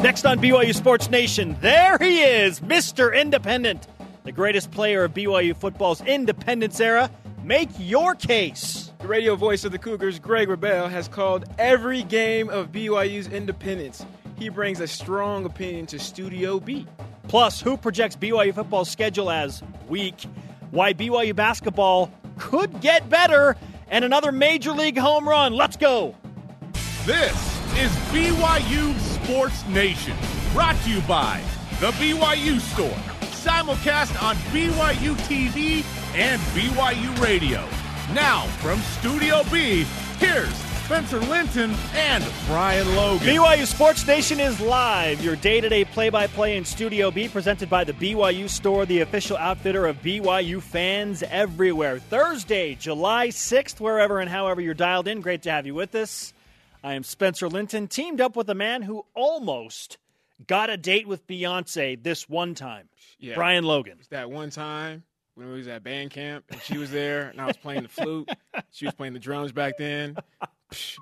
Next on BYU Sports Nation, there he is, Mr. Independent, the greatest player of BYU football's independence era. Make your case. The radio voice of the Cougars, Greg Wrubell, has called every game of BYU's independence. He brings a strong opinion to Studio B. Plus, who projects BYU football's schedule as weak? Why BYU basketball could get better, and another major league home run. Let's go. This is BYU Sports Nation, brought to you by The BYU Store, simulcast on BYU TV and BYU Radio. Now, from Studio B, here's Spencer Linton and Brian Logan. BYU Sports Nation is live, your day to day play by play in Studio B, presented by the BYU Store, the official outfitter of BYU fans everywhere. Thursday, July 6th, wherever and however you're dialed in. Great to have you with us. I am Spencer Linton, teamed up with a man who almost got a date with Beyonce this one time. Yeah. Brian Logan. That one time when we was at band camp and she was there and I was playing the flute. She was playing the drums back then.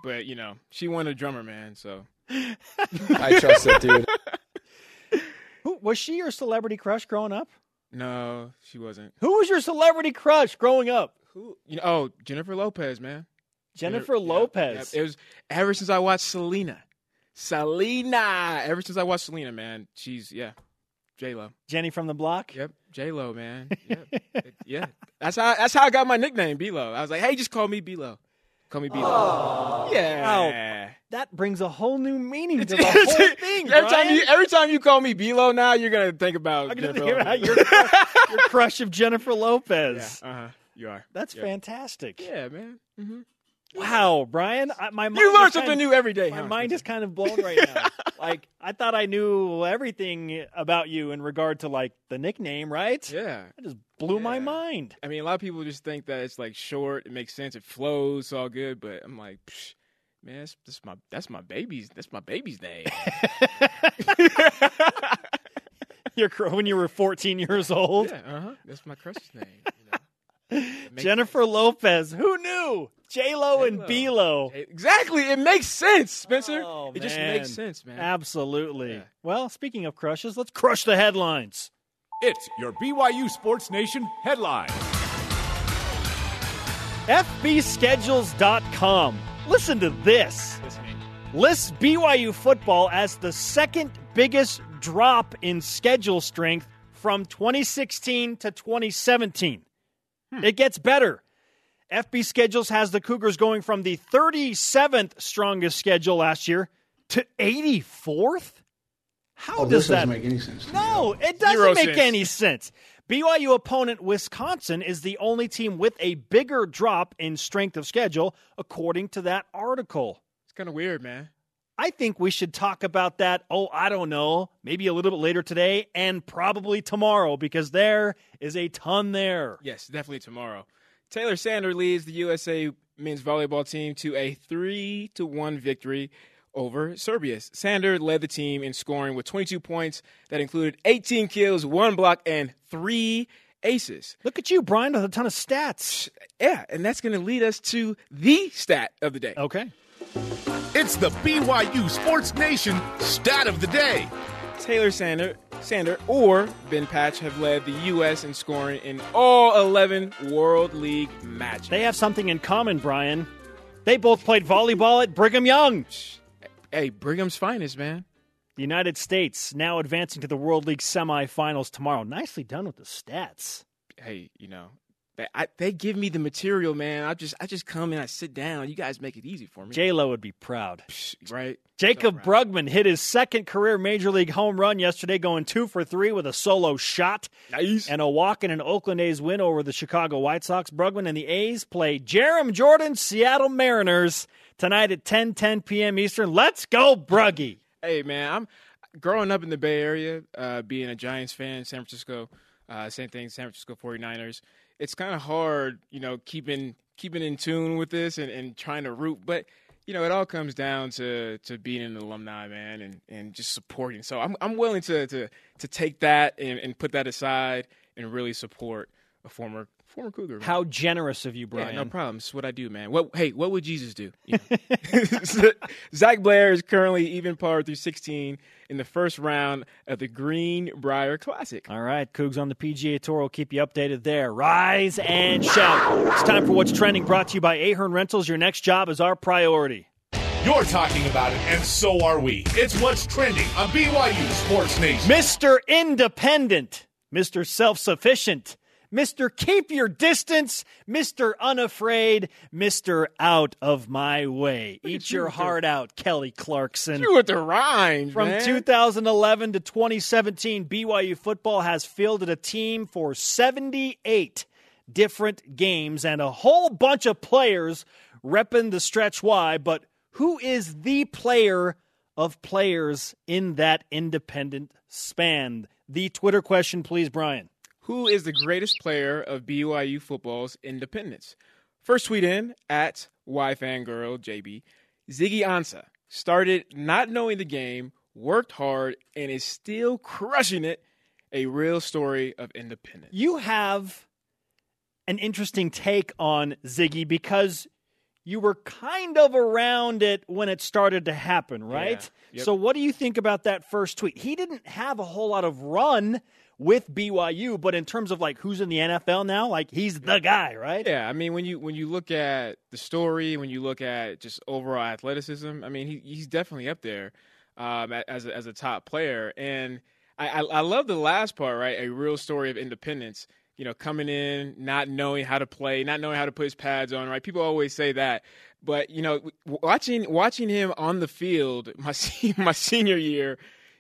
But, you know, she wanted a drummer, man, so. I trust that dude. Who, was she your celebrity crush growing up? No, she wasn't. Who was your celebrity crush growing up? Who? You know, oh, Jennifer Lopez, man. Jennifer Yep, Lopez. yep. It was ever since I watched Selena. Selena. Ever since I watched Selena, man. She's yeah. J Lo. Jenny from the block? Yep. J Lo, man. Yep. Yeah. That's how that's how I got my nickname, B Lo. I was like, hey, just call me B Lo. Call me B Lo. Yeah. That brings a whole new meaning to the whole thing. every time you every time you call me B Lo now, you're gonna think about gonna Jennifer think about your, crush- your crush of Jennifer yeah. Lopez. Uh-huh. You are. That's Yep. fantastic. Yeah, man. hmm Wow, Brian, I, my mind You learn something kind, new every day. My mind is kind of blown right now. like I thought I knew everything about you in regard to like the nickname, right? Yeah. That just blew my mind. I mean, a lot of people just think that it's like short, it makes sense, it flows, it's all good. But I'm like, Psh, man, that's, that's my that's my baby's that's my baby's name. Your when you were 14 years old, yeah, uh huh. That's my crush's name. You know? It makes Jennifer Lopez. Who knew? J Lo and J-Lo. B Lo. Exactly, it makes sense, Spencer. Oh, it just makes sense, man. Absolutely. Yeah. Well, speaking of crushes, let's crush the headlines. It's your BYU Sports Nation headline. FBschedules.com. Listen to this. Listening. Lists BYU football as the second biggest drop in schedule strength from 2016 to 2017. Hmm. It gets better. FB Schedules has the Cougars going from the 37th strongest schedule last year to 84th? How Oh, does this that make any sense. to me. No, it doesn't Zero make sense. any sense. BYU opponent Wisconsin is the only team with a bigger drop in strength of schedule, according to that article. It's kind of weird, man. I think we should talk about that. Oh, I don't know, maybe a little bit later today and probably tomorrow because there is a ton there. Yes, definitely tomorrow. Taylor Sander leads the USA men's volleyball team to a three to one victory over Serbia. Sander led the team in scoring with 22 points that included 18 kills, one block, and three aces. Look at you, Brian, with a ton of stats. Yeah, and that's going to lead us to the stat of the day. Okay. It's the BYU Sports Nation stat of the day. Taylor Sander, Sander or Ben Patch have led the U.S. in scoring in all 11 World League matches. They have something in common, Brian. They both played volleyball at Brigham Young. hey, Brigham's finest, man. The United States now advancing to the World League semifinals tomorrow. Nicely done with the stats. hey, you know, they, I, they give me the material, man. I just I just come and I sit down. You guys make it easy for me, J Lo would be proud. Right? Jaycob Brugman hit his second career major league home run yesterday, going two for three with a solo shot Nice. and a walk in an Oakland A's win over the Chicago White Sox. Brugman and the A's play Jarom Jordan, Seattle Mariners tonight at 10 10 p.m. Eastern. Let's go, Bruggy. Hey, man, I'm growing up in the Bay Area, uh, being a Giants fan, San Francisco, uh, same thing, San Francisco 49ers. It's kind of hard, you know, keeping keeping in tune with this and, and trying to root, but you know, it all comes down to to being an alumni, man, and, and just supporting. So I'm I'm willing to to to take that and, and put that aside and really support a former Former Cougar. Man. How generous of you, Brian. Yeah, no problem. It's what I do, man. What? Hey, what would Jesus do? You know? Zach Blair is currently even par through 16 in the first round of the Greenbrier Classic. All right, Cougs on the PGA Tour will keep you updated there. Rise and shout. It's time for What's Trending, brought to you by Ahern Rentals. Your next job is our priority. You're talking about it, and so are we. It's what's trending on BYU Sports Nation. Mr. Independent, Mr. Self Sufficient. Mr. Keep Your Distance, Mr. Unafraid, Mr. Out of My Way. Eat your heart out, Kelly Clarkson. You with the rhymes, From man. 2011 to 2017, BYU football has fielded a team for 78 different games and a whole bunch of players repping the stretch Y. But who is the player of players in that independent span? The Twitter question, please, Brian. Who is the greatest player of BYU football's independence? First tweet in at YFangirlJB. Ziggy Ansah started not knowing the game, worked hard, and is still crushing it. A real story of independence. You have an interesting take on Ziggy because you were kind of around it when it started to happen, right? Yeah. Yep. So, what do you think about that first tweet? He didn't have a whole lot of run with BYU, but in terms of like who's in the NFL now, like he's the guy, right? Yeah, I mean when you when you look at the story, when you look at just overall athleticism, I mean he, he's definitely up there um, as a, as a top player. And I, I, I love the last part, right? A real story of independence. You know, coming in, not knowing how to play, not knowing how to put his pads on, right? People always say that, but you know, watching watching him on the field, my my senior year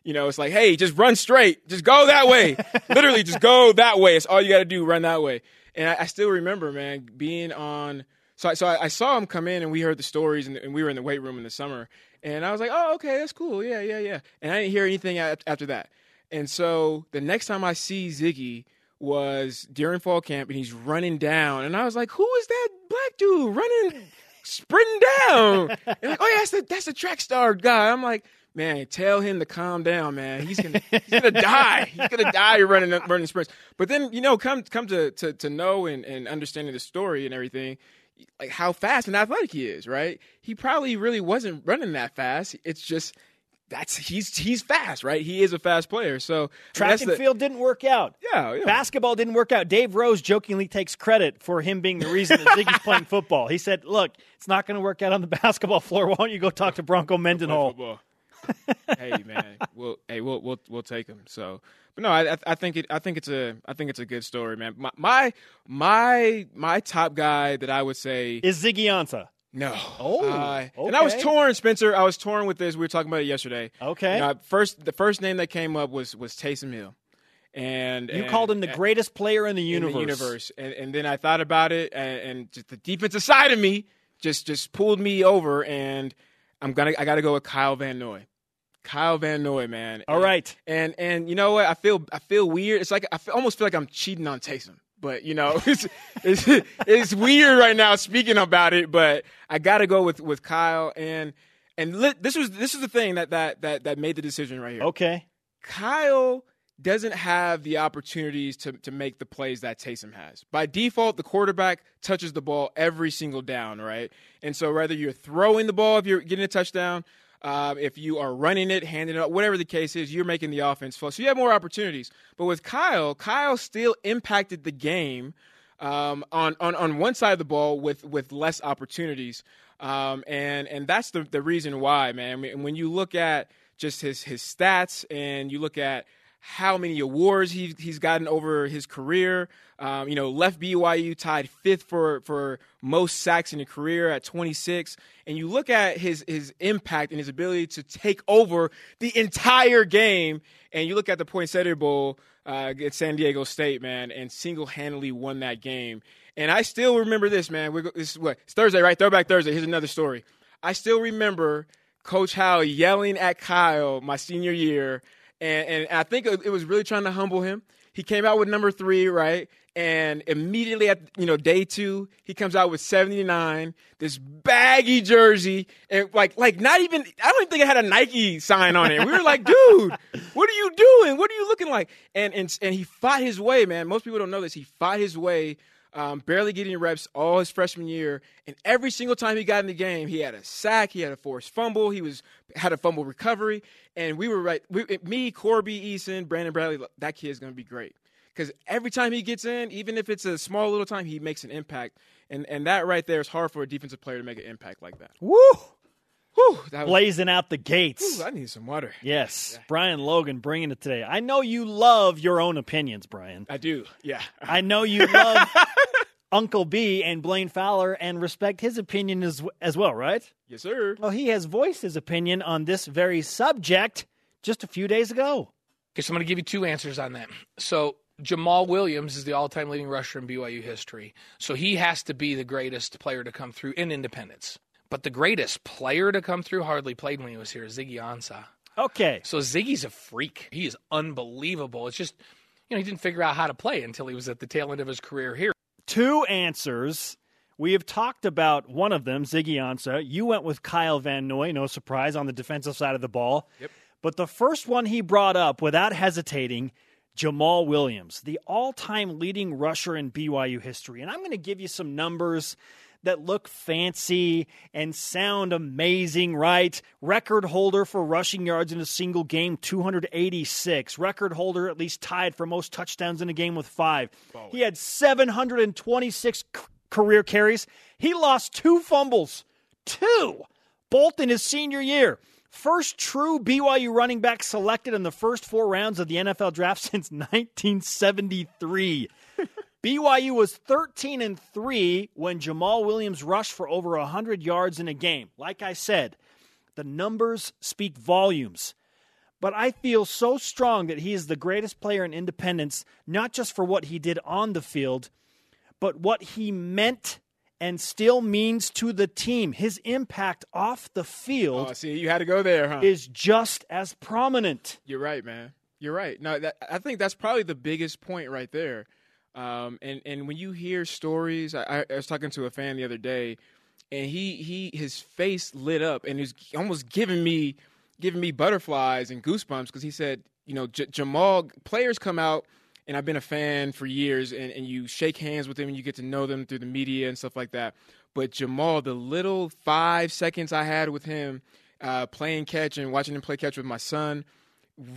you know, it's like, hey, just run straight, just go that way. Literally, just go that way. It's all you got to do, run that way. And I, I, still remember, man, being on. So, I, so I, I, saw him come in, and we heard the stories, and, and, we were in the weight room in the summer, and I was like, oh, okay, that's cool, yeah, yeah, yeah. And I didn't hear anything after that. And so the next time I see Ziggy was during fall camp, and he's running down, and I was like, who is that black dude running, sprinting down? Like, oh yeah, that's the that's the track star guy. I'm like man, tell him to calm down, man. He's gonna he's gonna die. He's gonna die running running sprints. But then you know, come come to to, to know and, and understanding the story and everything, like how fast and athletic he is, right? He probably really wasn't running that fast. It's just that's he's he's fast, right? He is a fast player. So track and the, field didn't work out. Yeah, yeah, basketball didn't work out. Dave Rose jokingly takes credit for him being the reason that Ziggy's playing football. He said, "Look, it's not going to work out on the basketball floor. Why don't you go talk to Bronco Mendenhall?" hey man, we'll hey we'll we'll we'll take him. So, but no, I I think it I think it's a I think it's a good story, man. My my my, my top guy that I would say is Ziggy Ansah. No. Oh. Uh, okay. And I was torn, Spencer. I was torn with this. We were talking about it yesterday. Okay. You know, first, the first name that came up was was Taysom Hill. And you and, called him the greatest player in the universe. In the universe. And, and then I thought about it, and, and just the defensive side of me just just pulled me over, and I'm gonna I got to go with Kyle Van Noy. Kyle Van Noy, man. All right. And and you know what? I feel I feel weird. It's like I feel, almost feel like I'm cheating on Taysom. But you know, it's, it's it's weird right now speaking about it. But I got to go with with Kyle and and this was this is the thing that that that that made the decision right here. Okay. Kyle doesn't have the opportunities to, to make the plays that Taysom has. By default, the quarterback touches the ball every single down, right? And so whether you're throwing the ball if you're getting a touchdown, um, if you are running it, handing it up, whatever the case is, you're making the offense flow. So you have more opportunities. But with Kyle, Kyle still impacted the game um, on, on on one side of the ball with with less opportunities. Um, and and that's the the reason why, man. I mean, when you look at just his his stats and you look at how many awards he, he's gotten over his career. Um, you know, left BYU tied fifth for, for most sacks in a career at 26. And you look at his, his impact and his ability to take over the entire game. And you look at the Poinsettia Bowl uh, at San Diego State, man, and single handedly won that game. And I still remember this, man. We're, this is what? It's Thursday, right? Throwback Thursday. Here's another story. I still remember Coach Howell yelling at Kyle my senior year and, and I think it was really trying to humble him. He came out with number three, right? And immediately at you know day two, he comes out with seventy nine, this baggy jersey, and like like not even I don't even think it had a Nike sign on it. We were like, dude, what are you doing? What are you looking like? And and and he fought his way, man. Most people don't know this. He fought his way um, barely getting reps all his freshman year, and every single time he got in the game, he had a sack, he had a forced fumble, he was had a fumble recovery, and we were right. We, me, Corby, Eason, Brandon Bradley, that kid's going to be great because every time he gets in, even if it's a small little time, he makes an impact, and and that right there is hard for a defensive player to make an impact like that. Woo! Whew, that was, Blazing out the gates. Ooh, I need some water. Yes, Brian Logan bringing it today. I know you love your own opinions, Brian. I do. Yeah. I know you love Uncle B and Blaine Fowler and respect his opinion as, as well, right? Yes, sir. Well, he has voiced his opinion on this very subject just a few days ago. Okay, so I'm going to give you two answers on that. So Jamaal Williams is the all-time leading rusher in BYU history, so he has to be the greatest player to come through in Independence. But the greatest player to come through hardly played when he was here, Ziggy Ansah. Okay. So Ziggy's a freak. He is unbelievable. It's just, you know, he didn't figure out how to play until he was at the tail end of his career here. Two answers. We have talked about one of them, Ziggy Ansah. You went with Kyle Van Noy, no surprise, on the defensive side of the ball. Yep. But the first one he brought up without hesitating, Jamaal Williams, the all time leading rusher in BYU history. And I'm going to give you some numbers that look fancy and sound amazing, right? Record holder for rushing yards in a single game, 286. Record holder, at least tied for most touchdowns in a game with five. He had 726 c- career carries. He lost two fumbles, two, both in his senior year. First true BYU running back selected in the first four rounds of the NFL draft since 1973. BYU was 13 and 3 when Jamaal Williams rushed for over 100 yards in a game. Like I said, the numbers speak volumes. But I feel so strong that he is the greatest player in independence, not just for what he did on the field, but what he meant and still means to the team. His impact off the field Oh, see, you had to go there, huh? is just as prominent. You're right, man. You're right. No, that, I think that's probably the biggest point right there. Um, and and when you hear stories, I, I was talking to a fan the other day, and he he his face lit up, and he's almost giving me giving me butterflies and goosebumps because he said, you know, J- Jamaal players come out. And I've been a fan for years, and, and you shake hands with them and you get to know them through the media and stuff like that. But Jamaal, the little five seconds I had with him uh, playing catch and watching him play catch with my son,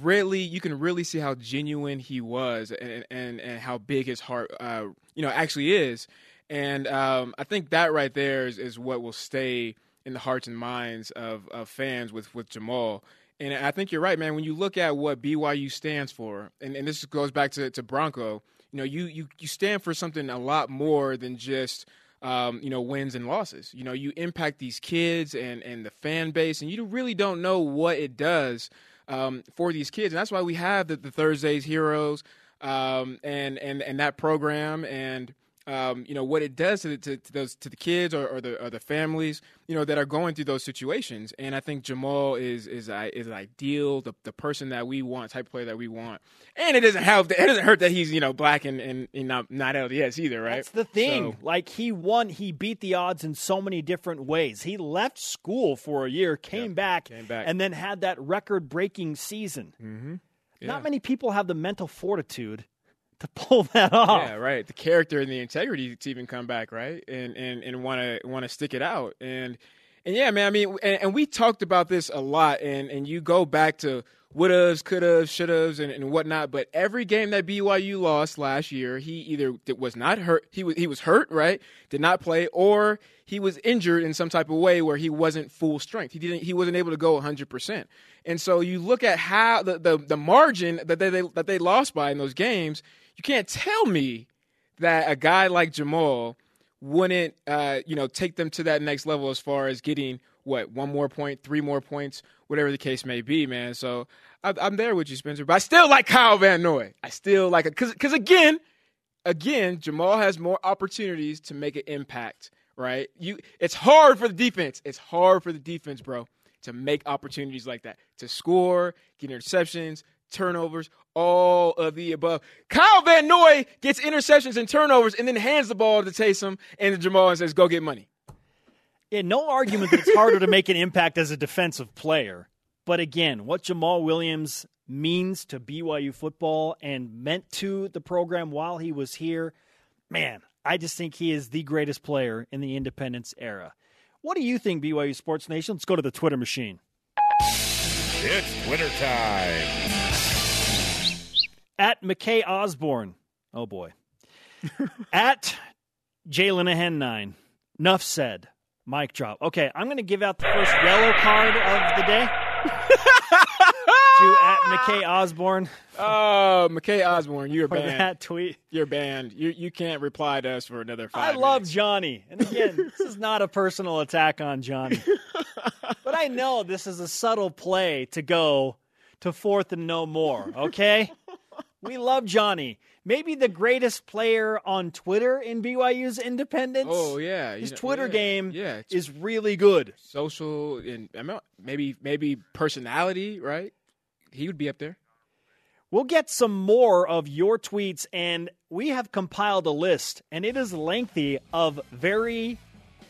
really you can really see how genuine he was and and, and how big his heart uh, you know actually is. And um, I think that right there is, is what will stay in the hearts and minds of, of fans with with Jamaal. And I think you're right man. When you look at what BYU stands for and, and this goes back to, to Bronco you know you, you you stand for something a lot more than just um, you know, wins and losses. You know, you impact these kids and, and the fan base, and you really don't know what it does um, for these kids. And that's why we have the, the Thursdays Heroes um, and, and, and that program and, um, you know, what it does to the, to, to those to the kids or, or, the, or the families, you know, that are going through those situations. And I think Jamaal is is is ideal, the, the person that we want, type of player that we want. And it doesn't help. It doesn't hurt that he's you know black and, and, and not not LDS either, right? That's the thing. So- Like he won, he beat the odds in so many different ways. He left school for a year, came back, came back. and then had that record-breaking season. Mm-hmm. Yeah. Not many people have the mental fortitude to pull that off. Yeah, right. The character and the integrity to even come back, right? And and and want to want to stick it out. And and yeah, man. I mean, and, and we talked about this a lot. And and you go back to wouldas, couldas, shouldas, and, and whatnot. But every game that BYU lost last year, he either was not hurt. He was he was hurt, right? Did not play, or he was injured in some type of way where he wasn't full strength. He didn't. He wasn't able to go 100. percent And so you look at how the, the the margin that they that they lost by in those games. You can't tell me that a guy like Jamaal wouldn't, uh, you know, take them to that next level as far as getting what one more point, three more points, whatever the case may be, man. So I, I'm there with you, Spencer. But I still like Kyle Van Noy. I still like it because because again, again, Jamaal has more opportunities to make an impact. Right? You, it's hard for the defense. It's hard for the defense, bro, to make opportunities like that, to score, get interceptions, turnovers, all of the above. Kyle Van Noy gets interceptions and turnovers, and then hands the ball to Taysom and to Jamaal and says, "Go get money." Yeah, no argument that it's harder to make an impact as a defensive player. But again, what Jamaal Williams means to BYU football and meant to the program while he was here, man, I just think he is the greatest player in the independence era. What do you think, BYU Sports Nation? Let's go to the Twitter machine. It's Twitter time. At McKay Osborne. Oh boy. At Jalen Ahen nine. Nuff said. Mic drop. Okay, I'm going to give out the first yellow card of the day to at McKay Osborne Oh, McKay Osborne, you're for banned. that tweet. You're banned. You you can't reply to us for another five. I love. Johnny. And again, this is not a personal attack on Johnny. but I know this is a subtle play to go to fourth and no more, okay? We love Johnny. Maybe the greatest player on Twitter in BYU's independence. Oh yeah, you His know- Twitter yeah, game Yeah, is really good. social and maybe maybe personality, right? He would be up there. We'll get some more of your tweets, and we have compiled a list, and it is lengthy of very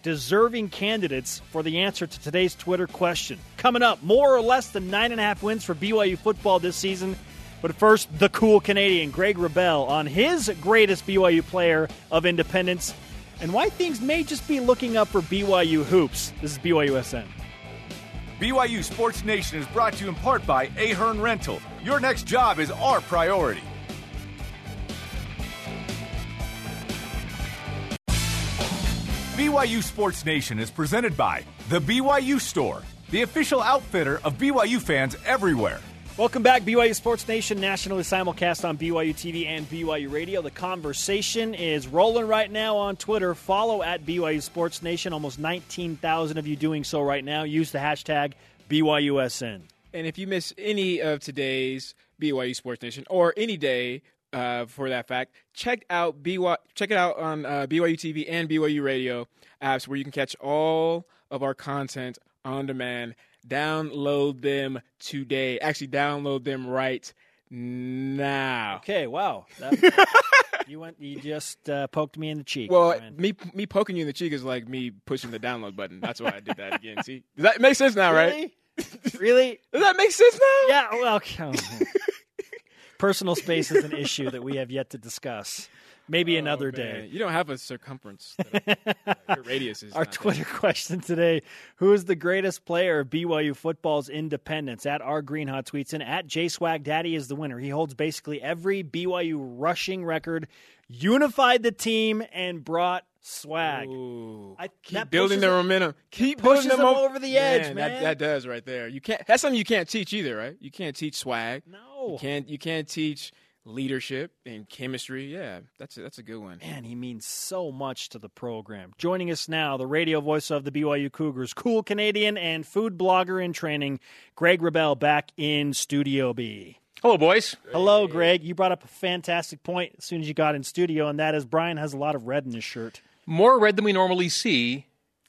deserving candidates for the answer to today's Twitter question. Coming up, more or less than nine and a half wins for BYU football this season. But first, the cool Canadian Greg Wrubell on his greatest BYU player of independence and why things may just be looking up for BYU hoops. This is BYUSN. BYU Sports Nation is brought to you in part by Ahern Rental. Your next job is our priority. BYU Sports Nation is presented by The BYU Store, the official outfitter of BYU fans everywhere. Welcome back, BYU Sports Nation, nationally simulcast on BYU TV and BYU Radio. The conversation is rolling right now on Twitter. Follow at BYU Sports Nation. Almost 19,000 of you doing so right now. Use the hashtag BYUSN. And if you miss any of today's BYU Sports Nation or any day uh, for that fact, check out BY, check it out on uh, BYU TV and BYU Radio apps where you can catch all of our content on demand. Download them today. Actually, download them right now. Okay, wow. That- you went. You just uh, poked me in the cheek. Well, me me poking you in the cheek is like me pushing the download button. That's why I did that again. See, does that make sense now, right? really? really? Does that make sense now? Yeah. Well, personal space is an issue that we have yet to discuss. Maybe oh, another Oh, man. day. You don't have a circumference. that- your radius is Our that. Twitter question today Who is the greatest player of BYU football's independence? At our Green Hot tweets and at J Swag Daddy is the winner. He holds basically every BYU rushing record, unified the team, and brought swag. Ooh. I- keep building their them- momentum. Keep pushes building them them o- over the edge, That, man. that does right there. You can't. That's something you can't teach either, right? You can't teach swag. No. You can't. You can't teach leadership and chemistry. Yeah, that's a, that's a good one. Man, he means so much to the program. Joining us now, the radio voice of the BYU Cougars, cool Canadian and food blogger in training, Greg Wrubell, back in Studio B. Hello, boys. Hello, Greg. You brought up a fantastic point as soon as you got in studio, and that is Brian has a lot of red in his shirt. More red than we normally see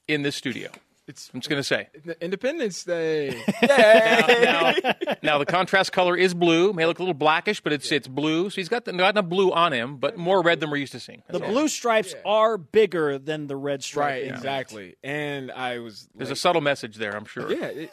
in this studio. It's I'm just going to say. Independence Day. Now, now, the contrast color is blue. May look a little blackish, but it's it's blue. So he's got the, not enough blue on him, but more red than we're used to seeing. The all. blue stripes are bigger than the red stripe. right. in it. Exactly. And I was. There's late. a subtle message there, I'm sure. Yeah. It,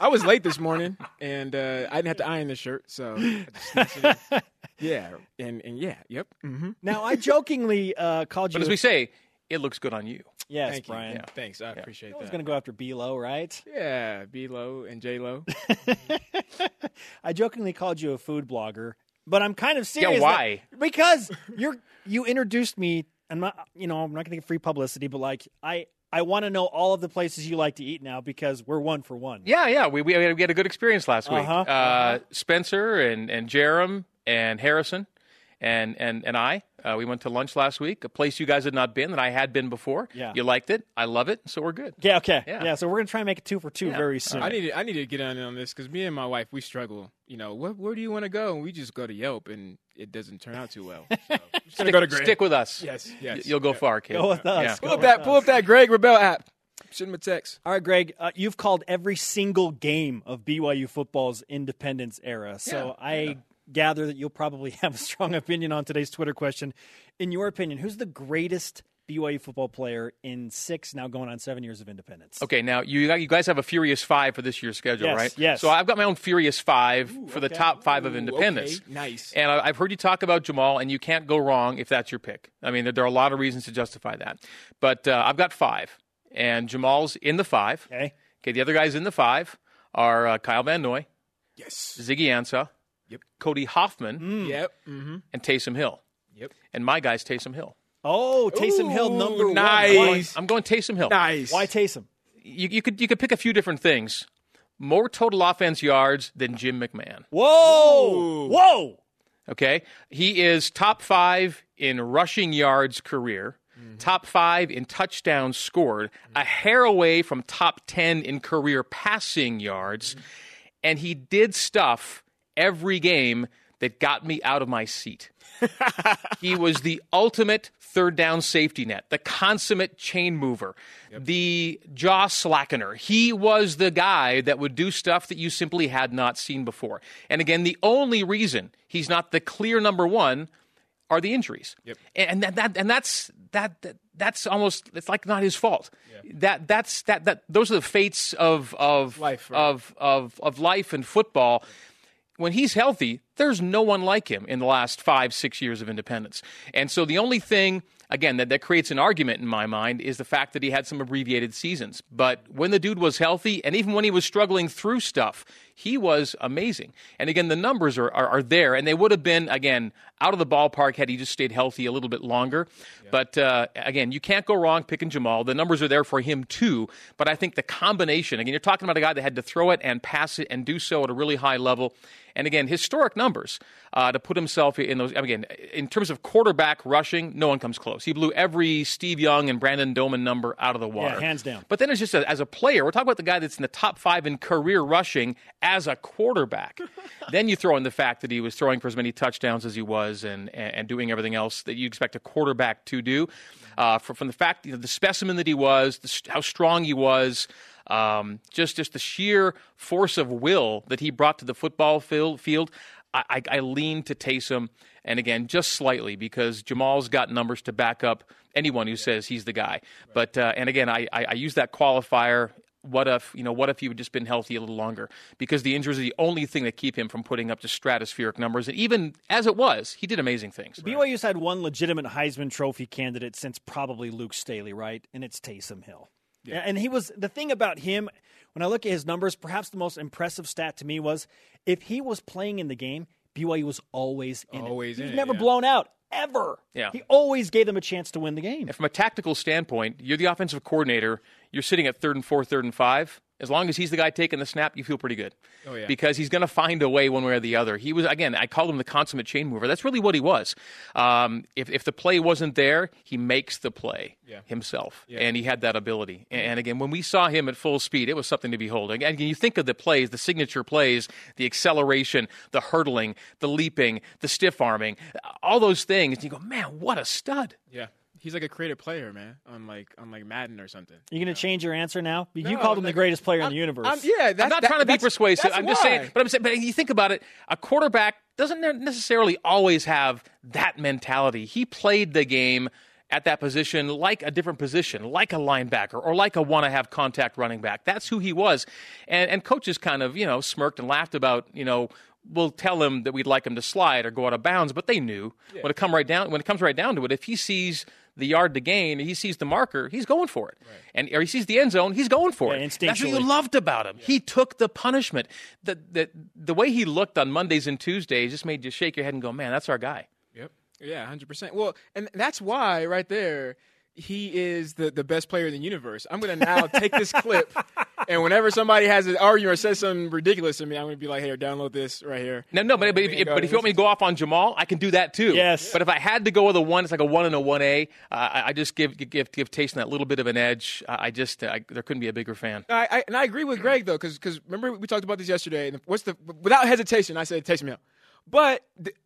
I was late this morning, and uh, I didn't have to iron the shirt, so I just sneaked it in. yeah, and and yeah, yep. hmm Now, I jokingly uh, called you. But as we say, it looks good on you. Yes, Thank you. Brian. Yeah. Thanks, I appreciate that. I was going to go after B-Lo, right? Yeah, B Lo and J Lo. I jokingly called you a food blogger, but I'm kind of serious. Yeah, why? that- because you're you introduced me. And I'm not, you know, I'm not going to get free publicity, but like I, I want to know all of the places you like to eat now because we're one for one. Yeah, yeah. We, we, had, we had a good experience last week. Uh-huh, Uh, Spencer and, and Jarom and Harrison and, and, and I, uh, we went to lunch last week, a place you guys had not been that I had been before. Yeah. You liked it. I love it. So we're good. Yeah. Okay. Yeah. Yeah. so we're gonna try and make it two for two Yeah. very soon. I need to, I need to get on on this because me and my wife we struggle. You know, what where do you want to go? And we just go to Yelp, and it doesn't turn out too well. So, I'm just gonna Stick, go to Greg. stick with us. Yes, Y- yes. You'll go Yeah. far, kid. Go with us. Yeah. Go Pull up with that us. pull up that Greg Wrubell app. Send him a text. All right, Greg, uh, you've called every single game of BYU football's independence era. So Yeah, I gather that you'll probably have a strong opinion on today's Twitter question. In your opinion, who's the greatest BYU football player in six, now going on seven years of independence. Okay, now you you guys have a Furious Five for this year's schedule, Yes, right? yes. So I've got my own Furious Five for the top five of independence. okay, nice. And I- I've heard you talk about Jamaal, and you can't go wrong if that's your pick. I mean, there- there are a lot of reasons to justify that. But uh, I've got five, and Jamaal's in the five. Okay. Okay, the other guys in the five are uh, Kyle Van Noy, Yes. Ziggy Ansah, Yep. Cody Hoffman, Hmm. Yep. Mm-hmm. and Taysom Hill. Yep. And my guy's Taysom Hill. Oh, Taysom Hill Ooh, number one. nice. I'm going Taysom Hill. Nice. why Taysom? You, you could you could pick a few different things. More total offense yards than Jim McMahon. Whoa! Whoa! Okay, he is top five in rushing yards career, top five in touchdowns scored, a hair away from top ten in career passing yards, and he did stuff every game that got me out of my seat. he was the ultimate third down safety net, the consummate chain mover, the jaw slackener. He was the guy that would do stuff that you simply had not seen before. And again, the only reason he's not the clear number one are the injuries. Yep. And that, that and that's that, that that's almost it's like not his fault. That that's that that those are the fates of of Life, right. of of of life and football when he's healthy, there's no one like him in the last five, six years of independence. And so the only thing, again, that, that creates an argument in my mind is the fact that he had some abbreviated seasons. But when the dude was healthy, and even when he was struggling through stuff, he was amazing. And again, the numbers are, are, are there, and they would have been, again, out of the ballpark had he just stayed healthy a little bit longer. But uh, again, you can't go wrong picking Jamaal. The numbers are there for him too. But I think the combination, again, you're talking about a guy that had to throw it and pass it and do so at a really high level. And again, historic numbers uh, to put himself in those. Again, in terms of quarterback rushing, no one comes close. He blew every Steve Young and Brandon Doman number out of the water. hands down. But then it's just a, as a player, we're talking about the guy that's in the top five in career rushing as a quarterback. then you throw in the fact that he was throwing for as many touchdowns as he was and, and, doing everything else that you expect a quarterback to do. Uh, from the fact, you know, the specimen that he was, the, how strong he was, um, just just the sheer force of will that he brought to the football field. field I, I, I lean to Taysom, and again, just slightly because Jamaal's got numbers to back up anyone who says he's the guy. But uh, and again, I, I, I use that qualifier. What if you know? What if he had just been healthy a little longer? Because the injuries are the only thing that keep him from putting up just stratospheric numbers. And even as it was, he did amazing things. BYU's had one legitimate Heisman Trophy candidate since probably Luke Staley, right? And it's Taysom Hill. Yeah. And he was the thing about him. When I look at his numbers, perhaps the most impressive stat to me was if he was playing in the game, BYU was always in Always it. in He's it, never yeah. blown out ever. Yeah. He always gave them a chance to win the game. And from a tactical standpoint, you're the offensive coordinator. You're sitting at third and four, third and five. As long as he's the guy taking the snap, you feel pretty good. Oh, yeah. Because he's going to find a way one way or the other. He was again. I called him the consummate chain mover. That's really what he was. Um, if if the play wasn't there, he makes the play Yeah. himself, and he had that ability. And, and again, when we saw him at full speed, it was something to behold. Again, you think of the plays, the signature plays, the acceleration, the hurdling, the leaping, the stiff arming, all those things. And you go, man, what a stud! Yeah. He's like a creative player, man. On like on like Madden or something. You're going to change your answer now? You No, called him the greatest player in I'm- the universe. I'm- yeah, that's, I'm not that- trying to be persuasive. I'm just saying, but I'm saying, but you think about it, a quarterback doesn't necessarily always have that mentality. He played the game at that position like a different position, like a linebacker or like a want to have contact running back. That's who he was. And and coaches kind of, you know, smirked and laughed about, you know, we'll tell him that we'd like him to slide or go out of bounds, but they knew when it come right down when it comes right down to it, if he sees the yard to gain, he sees the marker, he's going for it. And or he sees the end zone, he's going for Yeah, it. That's what you loved about him. He took the punishment. The, the the way he looked on Mondays and Tuesdays just made you shake your head and go, "Man, that's our guy." Yep. Yeah, hundred percent. Well, and that's why right there, he is the, the best player in the universe. I'm gonna now take this clip, and whenever somebody has an argument or says something ridiculous to me, I'm gonna be like, "Here, download this right here." No, no, but, but, if, Yeah, go but if you want me to go off on Jamaal, I can do that too. Yes. But if I had to go with a one, it's like a one and a one A. Uh, I, I just give give give Taysom that little bit of an edge. I I just I, there couldn't be a bigger fan. I, I and I agree with Greg though, because remember we talked about this yesterday. And what's the without hesitation, I said Taysom Hill. But th-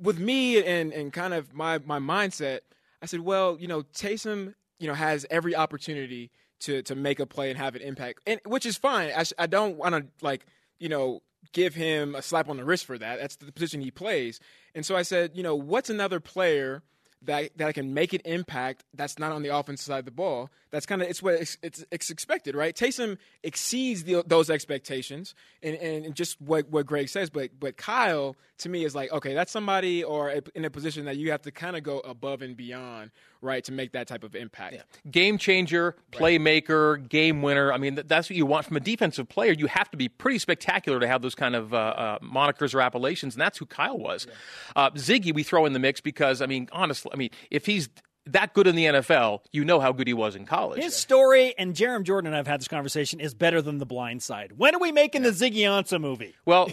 with me and and kind of my my mindset, I said, well, you know, Taysom, you know, has every opportunity to to make a play and have an impact, and which is fine. I, sh- I don't want to like you know give him a slap on the wrist for that. That's the position he plays. And so I said, you know, what's another player that that I can make an impact that's not on the offensive side of the ball. That's kind of it's what it's, it's, it's expected, right? Taysom exceeds the, those expectations, and, and just what what Greg says. But but Kyle to me is like okay, that's somebody or in a position that you have to kind of go above and beyond, right, to make that type of impact. Yeah. Game changer, playmaker, right. game winner. I mean, that's what you want from a defensive player. You have to be pretty spectacular to have those kind of uh, uh, monikers or appellations, and that's who Kyle was. Yeah. Uh, Ziggy, we throw in the mix because I mean, honestly, I mean, if he's that good in the NFL, you know how good he was in college. His story, and Jarom Jordan and I have had this conversation, is better than The Blind Side. When are we making the Ziggy Ansah movie? Well,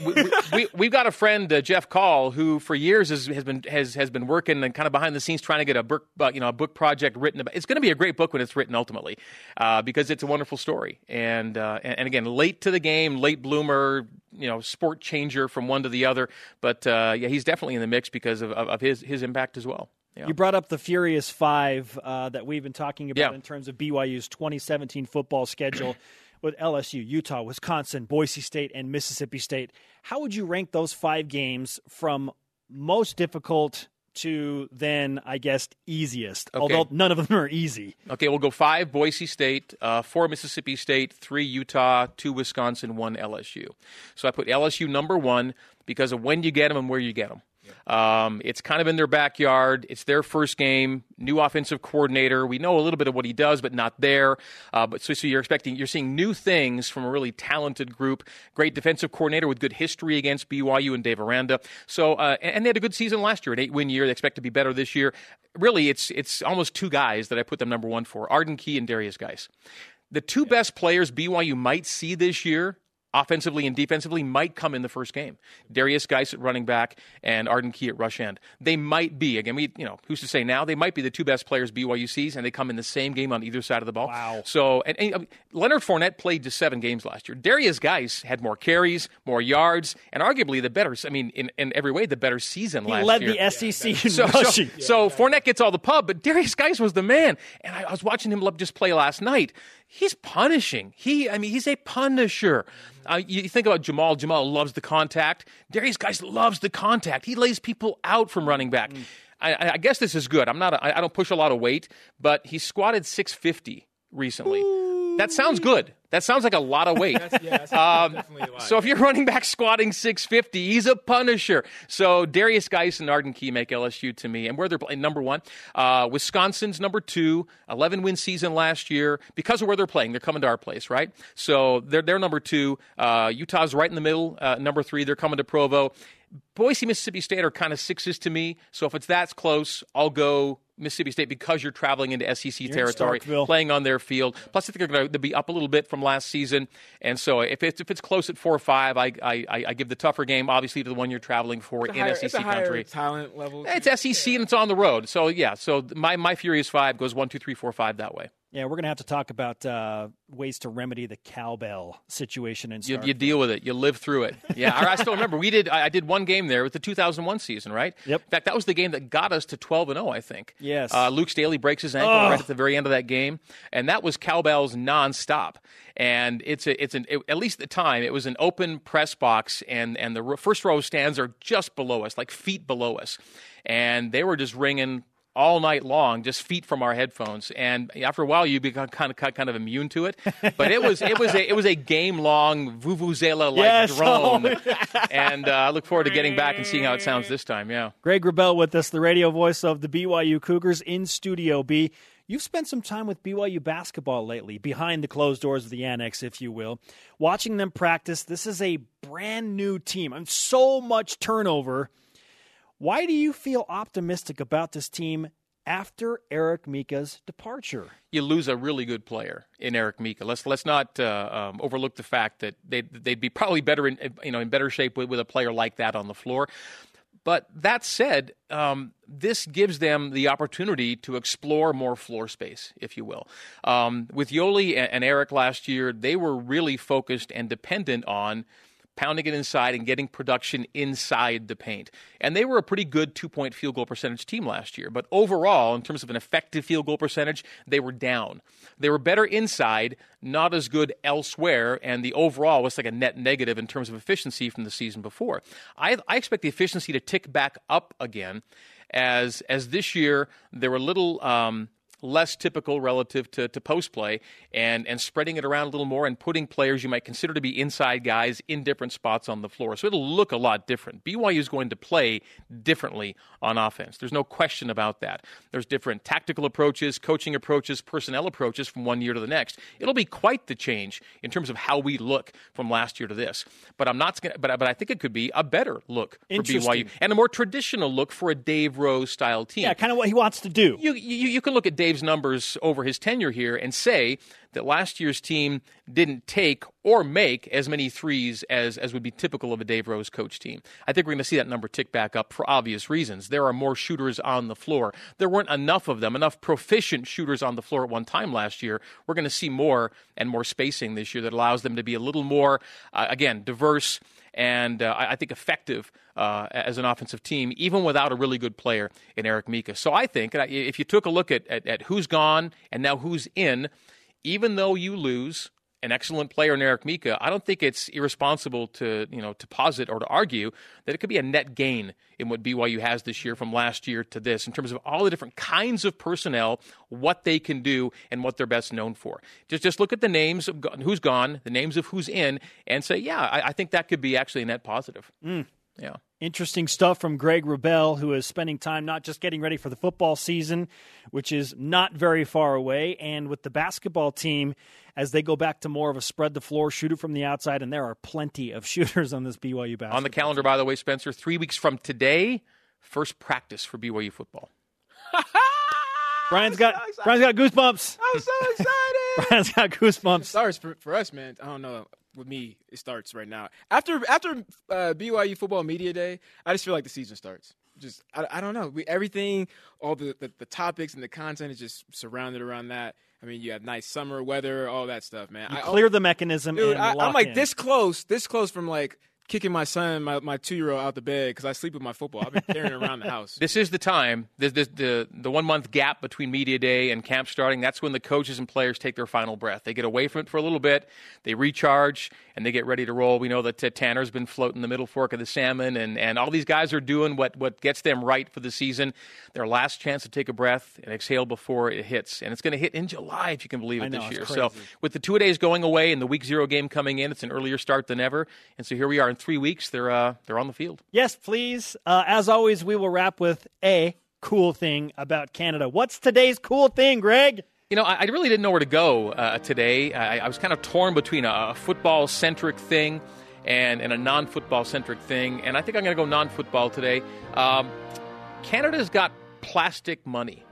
we, we, have got a friend, uh, Jeff Call, who for years has, has been has, has been working and kind of behind the scenes trying to get a book, uh, you know, a book project written. About, it's going to be a great book when it's written ultimately, uh, because it's a wonderful story. And, uh, and, and again, late to the game, late bloomer, you know, sport changer from one to the other. But uh, yeah, he's definitely in the mix because of, of, of his his impact as well. Yeah. You brought up the Furious Five uh, that we've been talking about yeah. in terms of BYU's 2017 football schedule with LSU, Utah, Wisconsin, Boise State, and Mississippi State. How would you rank those five games from most difficult to then, I guess, easiest? Okay. Although none of them are easy. Okay, we'll go five Boise State, uh, four Mississippi State, three Utah, two Wisconsin, one LSU. So I put LSU number one because of when you get them and where you get them. Um, it's kind of in their backyard. It's their first game. New offensive coordinator. We know a little bit of what he does, but not there. Uh, but so, so you're expecting, you're seeing new things from a really talented group. Great defensive coordinator with good history against BYU and Dave Aranda. So, uh, and they had a good season last year, an eight-win year. They expect to be better this year. Really, it's it's almost two guys that I put them number one for: Arden Key and Derrius Guice. The two best players BYU might see this year offensively and defensively might come in the first game. Derrius Guice at running back and Arden Key at rush end. They might be again. We you know who's to say now? They might be the two best players BYU sees, and they come in the same game on either side of the ball. Wow. So and, and uh, Leonard Fournette played just seven games last year. Derrius Guice had more carries, more yards, and arguably the better. I mean, in, in every way, the better season he last led year. the SEC yeah, so, rushing. So, so Fournette gets all the pub, but Derrius Guice was the man. And I, I was watching him just play last night he's punishing. He, I mean, he's a punisher. Uh, you think about Jamaal. Jamaal loves the contact. Derrius Guice loves the contact. He lays people out from running back. Mm. I, I, guess this is good. I'm not. A, I don't push a lot of weight, but he squatted 650 recently. Ooh. That sounds good. That sounds like a lot of weight. that's, yeah, that's um, definitely a lot. So if you're running back squatting 650, he's a punisher. So Derrius Guice and Arden Key make LSU to me. And where they're playing, number one. Uh, Wisconsin's number two, 11 win season last year. Because of where they're playing, they're coming to our place, right? So they're, they're number two. Uh, Utah's right in the middle, uh, number three. They're coming to Provo. Boise, Mississippi State are kind of sixes to me. So if it's that close, I'll go Mississippi State because you're traveling into SEC you're territory, playing on their field. Plus, I think they're going to be up a little bit from last season. And so if it's, if it's close at four or five, I, I, I give the tougher game, obviously, to the one you're traveling for in higher, SEC country. talent level. It's SEC and it's on the road. So, yeah. So my, my Furious Five goes one, two, three, four, five that way. Yeah, we're going to have to talk about uh, ways to remedy the cowbell situation. And you, you, deal with it. You live through it. Yeah, I, still remember we did. I, did one game there with the 2001 season, right? Yep. In fact, that was the game that got us to 12 and 0. I think. Yes. Uh, Luke Staley breaks his ankle oh. right at the very end of that game, and that was cowbells nonstop. And it's a, it's an it, at least at the time it was an open press box, and and the first row stands are just below us, like feet below us, and they were just ringing all night long, just feet from our headphones. And after a while, you become kind of kind of immune to it. But it was it was a, it was a game long vuvuzela like yes. drone. and uh, I look forward to getting back and seeing how it sounds this time. Yeah. Greg Wrubell with us, the radio voice of the BYU Cougars in Studio B. You've spent some time with BYU basketball lately, behind the closed doors of the annex, if you will, watching them practice. This is a brand new team, and so much turnover why do you feel optimistic about this team after Eric Mika's departure? You lose a really good player in Eric Mika. Let's let's not uh, um, overlook the fact that they they'd be probably better in you know in better shape with, with a player like that on the floor. But that said, um, this gives them the opportunity to explore more floor space, if you will. Um, with Yoeli and, and Eric last year, they were really focused and dependent on pounding it inside and getting production inside the paint. And they were a pretty good two point field goal percentage team last year. But overall, in terms of an effective field goal percentage, they were down. They were better inside, not as good elsewhere. And the overall was like a net negative in terms of efficiency from the season before. I, I expect the efficiency to tick back up again as as this year there were little um, less typical relative to, to post play and, and spreading it around a little more and putting players you might consider to be inside guys in different spots on the floor. So it'll look a lot different. BYU is going to play differently on offense. There's no question about that. There's different tactical approaches, coaching approaches, personnel approaches from one year to the next. It'll be quite the change in terms of how we look from last year to this. But I'm not but but I think it could be a better look for BYU and a more traditional look for a Dave Rose style team. Yeah, kind of what he wants to do. You you, you can look at Numbers over his tenure here and say that last year's team didn't take or make as many threes as, as would be typical of a Dave Rose coach team. I think we're going to see that number tick back up for obvious reasons. There are more shooters on the floor. There weren't enough of them, enough proficient shooters on the floor at one time last year. We're going to see more and more spacing this year that allows them to be a little more, uh, again, diverse and uh, I think effective uh, as an offensive team, even without a really good player in Eric Mika. So I think if you took a look at, at, at who's gone and now who's in, even though you lose an excellent player in Eric Mika, I don't think it's irresponsible to you know to posit or to argue that it could be a net gain in what BYU has this year from last year to this in terms of all the different kinds of personnel, what they can do, and what they're best known for. Just just look at the names of who's gone, the names of who's in, and say, yeah, I, I think that could be actually a net positive. Mm. Yeah. Interesting stuff from Greg Wrubell, who is spending time not just getting ready for the football season, which is not very far away, and with the basketball team as they go back to more of a spread the floor, shoot it from the outside, and there are plenty of shooters on this BYU basketball. On the calendar, team. by the way, Spencer, three weeks from today, first practice for BYU football. Brian's got so Brian's got goosebumps. I'm so excited. Brian's got goosebumps. It starts for, for us, man. I don't know with me, it starts right now. After after uh, BYU football media day, I just feel like the season starts. Just I, I don't know. We, everything, all the, the, the topics and the content is just surrounded around that. I mean, you have nice summer weather, all that stuff, man. You I, clear the mechanism. Dude, I, am like in. this close, this close from like kicking my son, my, my two year old, out the bed because I sleep with my football. I've been carrying around the house. This is the time, the, the, the, the one month gap between media day and camp starting. That's when the coaches and players take their final breath. They get away from it for a little bit, they recharge, and they get ready to roll. We know that uh, Tanner's been floating the middle fork of the salmon, and, and all these guys are doing what, what gets them right for the season. Their last chance to take a breath and exhale before it hits. And it's going to hit in July, if you can believe it, know, this year. So, with the two days going away and the week zero game coming in, it's an earlier start than ever. And so here we are in three weeks. They're uh, they're on the field. Yes, please. Uh, as always, we will wrap with a cool thing about Canada. What's today's cool thing, Greg? You know, I, I really didn't know where to go uh, today. I, I, was kind of torn between a, a football centric thing and, and a non football centric thing, and I think I'm going to go non football today. Um, Canada's got plastic money.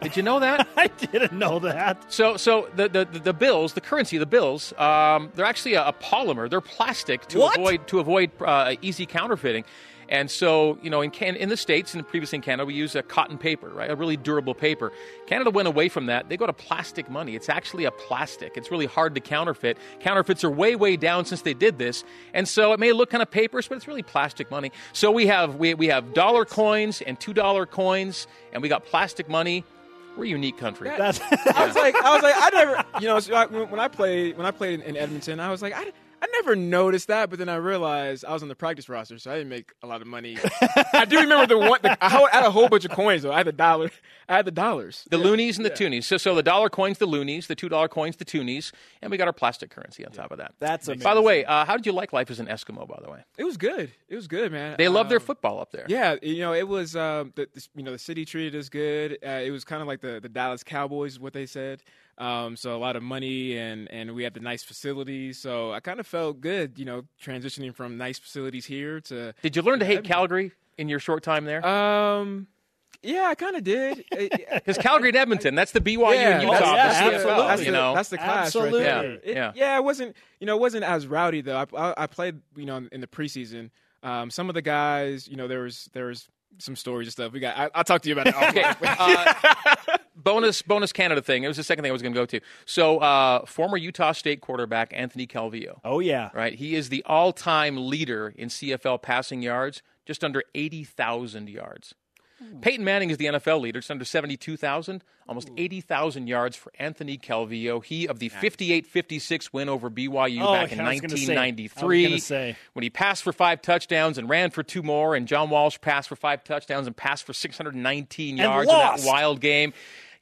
Did you know that? I didn't know that. So, so the the, the bills, the currency, the bills, um, they're actually a, a, polymer. They're plastic to what? avoid to avoid uh, easy counterfeiting. And so, you know, in Can- in the states and previously in Canada, we use a cotton paper, right? A really durable paper. Canada went away from that. They go to plastic money. It's actually a plastic. It's really hard to counterfeit. Counterfeits are way way down since they did this, and so it may look kind of papers, but it's really plastic money. So we have we we have dollar coins and two dollar coins, and we got plastic money. We're a unique country. That, I was like, I was like, I never, you know, when I played when I played in Edmonton, I was like, I, I never noticed that, but then I realized I was on the practice roster, so I didn't make a lot of money. I do remember the one. The, I had a whole bunch of coins though. I had the dollar. I had the dollars. The yeah. loonies and the yeah. toonies. So, so the dollar coins, the loonies, the two dollar coins, the toonies, and we got our plastic currency on top of that. That's amazing. By the way, uh, how did you like life as an Eskimo? By the way, it was good. It was good, man. They love um, their football up there. Yeah, you know, it was. Um, the, you know, the city treated us good. Uh, it was kind of like the the Dallas Cowboys, what they said. Um, so a lot of money and and we had the nice facilities. So I kind of felt good, you know, transitioning from nice facilities here to. Did you learn to hate Calgary in your short time there? Um. Yeah, I kind of did. Because Calgary and Edmonton, that's the BYU yeah, and Utah. Yeah, that's absolutely. the, that's you the, know, that's the clash absolutely. right there. Yeah, it, yeah. yeah, it wasn't, you know, it wasn't as rowdy though. I, I, I played, you know, in the preseason. Um, some of the guys, you know, there was there was some stories and stuff. We got. I, will talk to you about it. okay. Uh, bonus bonus Canada thing. It was the second thing I was going to go to. So, uh, former Utah State quarterback Anthony Calvillo. Oh yeah, right. He is the all-time leader in CFL passing yards, just under eighty thousand yards. Hmm. Peyton Manning is the NFL leader. It's under 72,000, almost 80,000 yards for Anthony Calvillo. He of the 58-56 win over BYU Oh, back in I was gonna say. I was 1993. say. When he passed for five touchdowns and ran for two more, and John Walsh passed for five touchdowns and passed for 619 yards in lost. that wild game.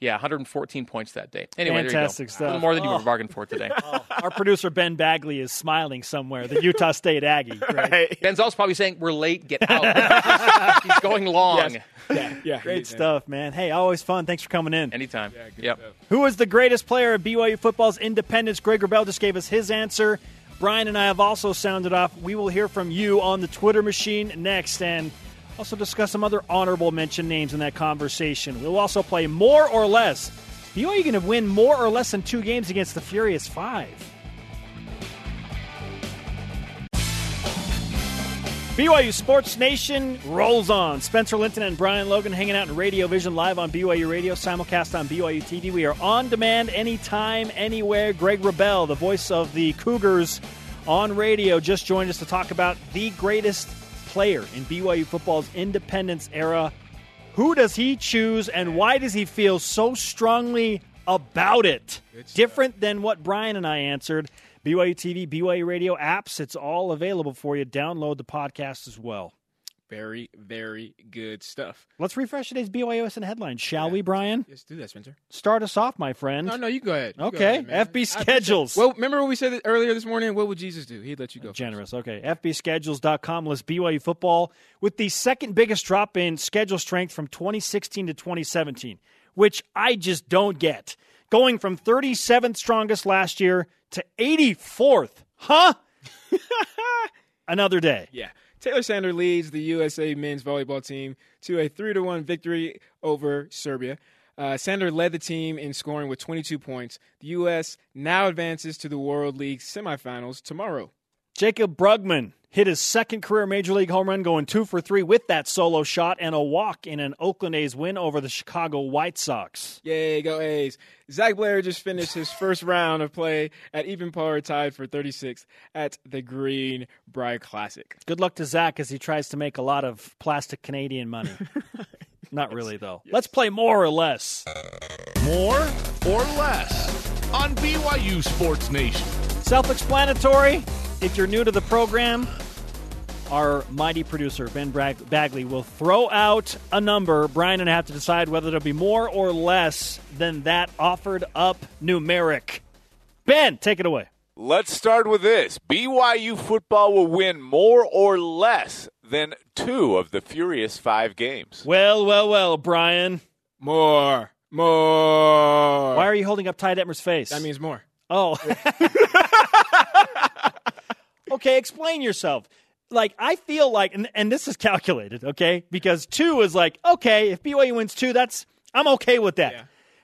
Yeah, 114 points that day. Anyway, Fantastic there you go. stuff. A little more than you Oh. were bargained for today. Oh. Our producer Ben Bagley is smiling somewhere. The Utah State Aggie. Right? Ben's also probably saying, "We're late. Get out." He's going long. Yeah, yeah. Great yeah. stuff, man. Hey, always fun. Thanks for coming in. Anytime. good yep. stuff. Who is the greatest player of BYU football's independence? Greg Wrubell just gave us his answer. Brian and I have also sounded off. We will hear from you on the Twitter machine next and also discuss some other honorable mention names in that conversation. We'll also play more or less. BYU going to win more or less than two games against the Furious Five. BYU Sports Nation rolls on. Spencer Linton and Brian Logan hanging out in Radio Vision live on BYU Radio, simulcast on BYU TV. We are on demand anytime, anywhere. Greg Wrubell, the voice of the Cougars on radio, just joined us to talk about the greatest player in BYU football's independence era. Who does he choose and why does he feel so strongly about it? Different than what Brian and I answered. BYU TV, BYU Radio apps, it's all available for you. Download the podcast as well. Very, very good stuff. Let's refresh today's BYUSN headlines, shall we, Brian? Let's do that, Spencer. Start us off, my friend. No, no, you go ahead. You go Okay, ahead. FB schedules. Well, remember what we said earlier this morning? What would Jesus do? He'd let you go. first. Generous. Okay. FBschedules.com lists BYU football with the second biggest drop in schedule strength from 2016 to 2017, which I just don't get. Going from 37th strongest last year to 84th. Huh? Another day. Yeah. Taylor Sander leads the USA men's volleyball team to a 3 to 1 victory over Serbia. Uh, Sander led the team in scoring with 22 points. The U.S. now advances to the World League semifinals tomorrow. Jaycob Brugman hit his second career major league home run, going two for three with that solo shot and a walk in an Oakland A's win over the Chicago White Sox. Yay, go A's. Zach Blair just finished his first round of play at even par, tied for 36 at the Greenbrier Classic. Good luck to Zach as he tries to make a lot of plastic Canadian money. Not really, though. Let's play more or less. More or less on BYU Sports Nation. Self explanatory. If you're new to the program, our mighty producer, Ben Brag- Bagley, will throw out a number. Brian and I have to decide whether it'll be more or less than that offered up numeric. Ben, take it away. Let's start with this. BYU football will win more or less than two of the Furious five games. Well, well, well, Brian. More, more. Why are you holding up Ty Detmer's face? That means more. Oh. okay, explain yourself. Like, I feel like, and, and this is calculated, okay? Because two is like, okay, if BYU wins two, that's, I'm okay with that. Yeah.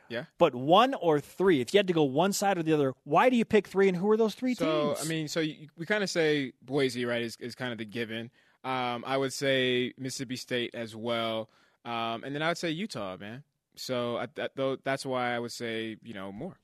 Yeah. But one or three, if you had to go one side or the other, why do you pick three and who are those three So teams? I mean, so you, we kind of say Boise, right, is, is kind of the given. Um, I would say Mississippi State as well, um, and then I would say Utah, man. So I, that, though, that's why I would say you know more,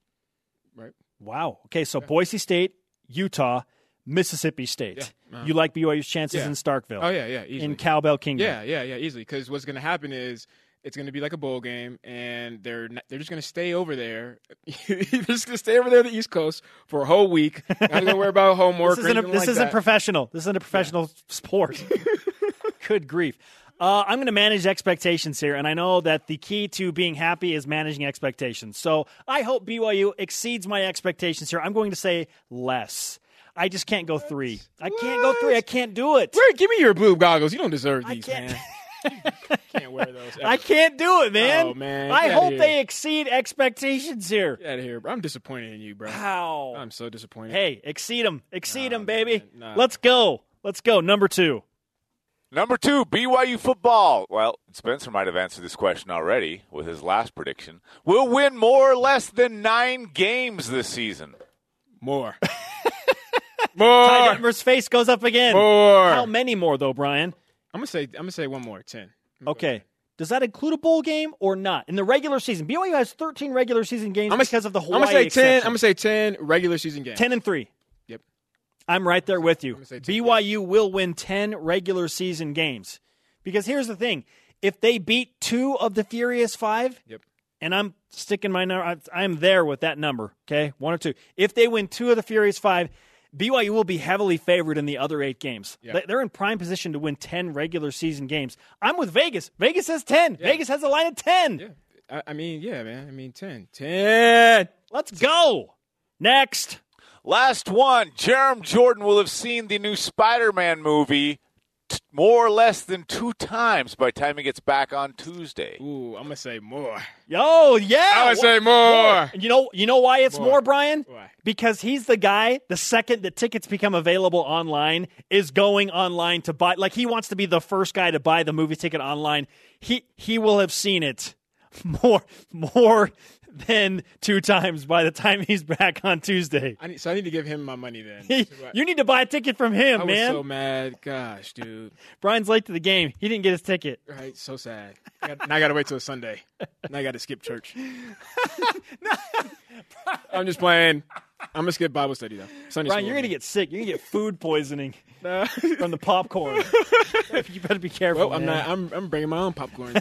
right? wow. Okay, so Boise State, Utah, Mississippi State. Yeah, uh-huh. You like BYU's chances Yeah. in Starkville, Oh yeah, yeah, easily. in Cowbell Kingdom. Yeah, yeah, yeah, easily. Because what's going to happen is it's going to be like a bowl game, and they're not, they're just going to stay over there. they're just going to stay over there on the East Coast for a whole week. Not going to worry about homework. This isn't, a, this like isn't professional. This isn't a professional sport. Good grief. Uh, I'm going to manage expectations here, and I know that the key to being happy is managing expectations. So I hope BYU exceeds my expectations here. I'm going to say less. I just can't go three. I can't go three. I can't do it. Where, give me your blue goggles. You don't deserve I these, can't. man. can't wear those. I can't do it, man. Oh, man. I Get outta hope they exceed expectations here. Get out of here, bro. I'm disappointed in you, bro. How? I'm so disappointed. Hey, exceed them. Exceed Nah, them, baby. nah. Let's go. Let's go. Number two. Number two, BYU football. Well, Spencer might have answered this question already with his last prediction. We'll win more or less than nine games this season. More. Ty more. Detmer's face goes up again. More. How many more, though, Brian? I'm gonna say. I'm gonna say one more. Ten. Okay. Does that include a bowl game or not? In the regular season, BYU has 13 regular season games I'm gonna, because of the Hawaii. I'm gonna say ten. exception. I'm gonna say ten regular season games. 10 and 3. Yep. I'm right there with you. gonna BYU will win 10 regular season games. Because here's the thing if they beat two of the Furious Five, Yep. and I'm sticking my number, I'm there with that number. Okay, one or two. If they win two of the Furious Five, BYU will be heavily favored in the other eight games. Yeah. They- They're in prime position to win ten regular season games. I'm with Vegas. Vegas has ten. Vegas has a line of ten. Yeah. I, I mean, yeah, man. I mean, 10. 10. Let's go. Next. Last one. Jarom Jordan will have seen the new Spider Man movie t- more or less than two times by the time he gets back on Tuesday. Ooh, I'm going to say more. Yo, yeah. I would say more. You know, you know why it's more, More. Brian? Why? Because he's the guy. The second the tickets become available online, is going online to buy. Like he wants to be the first guy to buy the movie ticket online. He he will have seen it more more than two times by the time he's back on Tuesday. I need, so I need to give him my money then. you need to buy a ticket from him, man. I was so mad. Gosh, dude. Brian's late to the game. He didn't get his ticket. Right, so sad. I got, now I got to wait till Sunday. Now I got to skip church. I'm just playing. I'm gonna skip Bible study though. Sunday Brian, school. you're gonna get sick. You're gonna get food poisoning from the popcorn. you better be careful. Well, I'm man. not. I'm, I'm bringing my own popcorn.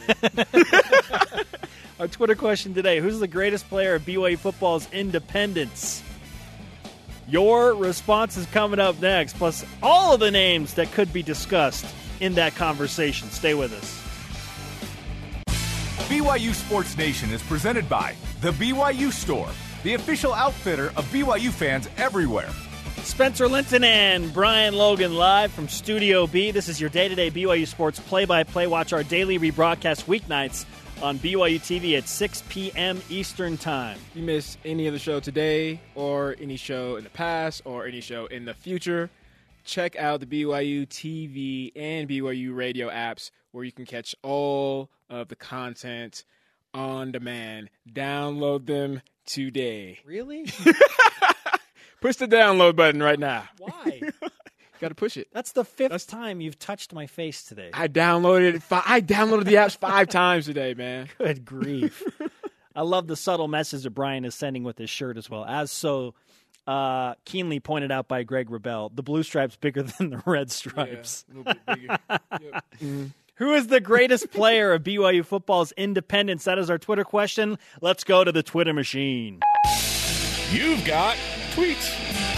Our Twitter question today Who's the greatest player of BYU football's independence? Your response is coming up next, plus all of the names that could be discussed in that conversation. Stay with us. BYU Sports Nation is presented by The BYU Store, the official outfitter of BYU fans everywhere. Spencer Linton and Brian Logan live from Studio B. This is your day to day BYU Sports play by play. Watch our daily rebroadcast weeknights on BYU TV at 6 p.m. Eastern Time. If you miss any of the show today, or any show in the past, or any show in the future, check out the BYU TV and BYU radio apps where you can catch all of the content on demand. Download them today. Really? Push the download button right now. Why? Got to push it. That's the fifth time you've touched my face today. I downloaded it. Fi- I downloaded the apps five times today, man. Good grief. I love the subtle message that Brian is sending with his shirt as well. As so uh, keenly pointed out by Greg Wrubell, the blue stripes bigger than the red stripes. a little bit bigger. Yep. Who is the greatest player of BYU football's independence? That is our Twitter question. Let's go to the Twitter machine. You've got tweets.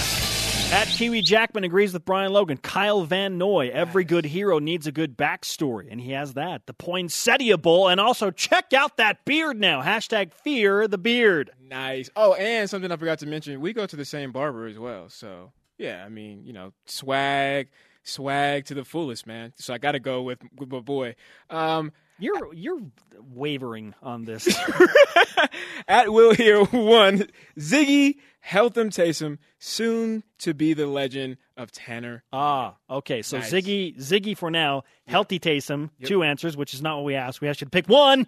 At Kiwi Jackman agrees with Brian Logan. Kyle Van Noy, every good hero needs a good backstory, and he has that. The Poinsettia Bowl, and also check out that beard now. Hashtag fear the beard. Nice. Oh, and something I forgot to mention, we go to the same barber as well. So yeah, I mean, you know, swag, swag to the fullest, man. So I got to go with, with my boy. Um, You're you're wavering on this. at Will here one Ziggy Heltham Taysom, soon to be the legend of Tanner. ah, okay. So Nice. Ziggy Ziggy for now. Healthy Taysom. Two answers, which is not what we asked. We asked you to pick one.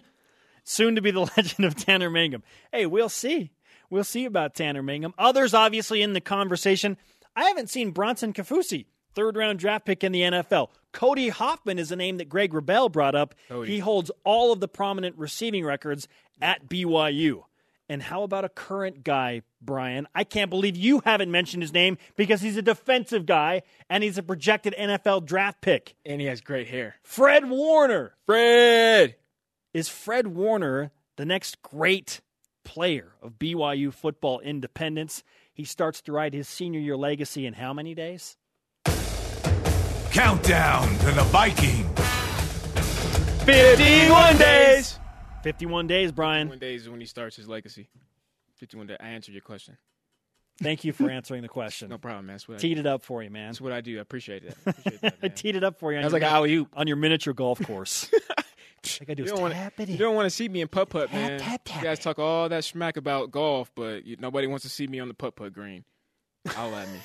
Soon to be the legend of Tanner Mangum. Hey, we'll see. We'll see about Tanner Mangum. Others obviously in the conversation. I haven't seen Bronson Kaufusi, third round draft pick in the NFL. Cody Hoffman is a name that Greg Wrubell brought up. He holds all of the prominent receiving records at BYU. And how about a current guy, Brian? I can't believe you haven't mentioned his name because he's a defensive guy and he's a projected NFL draft pick. And he has great hair. Fred Warner. Fred! Is Fred Warner the next great player of BYU football independence? He starts to ride his senior year legacy in how many days? Countdown to the Viking. 51 days! 51 days, Brian. 51 days is when he starts his legacy. 51 days. I answered your question. Thank you for answering the question. No problem, man. That's what, I, Teed it up for you, man. that's what I do. I appreciate that. I appreciate that, I teed it up for you. On That was like min- alley oop. on your miniature golf course. Like I do You don't, want, tap it you don't want to see me in putt putt, man. tap, tap you guys it. talk all that smack about golf, but you, nobody wants to see me on the putt putt green. I'll at me.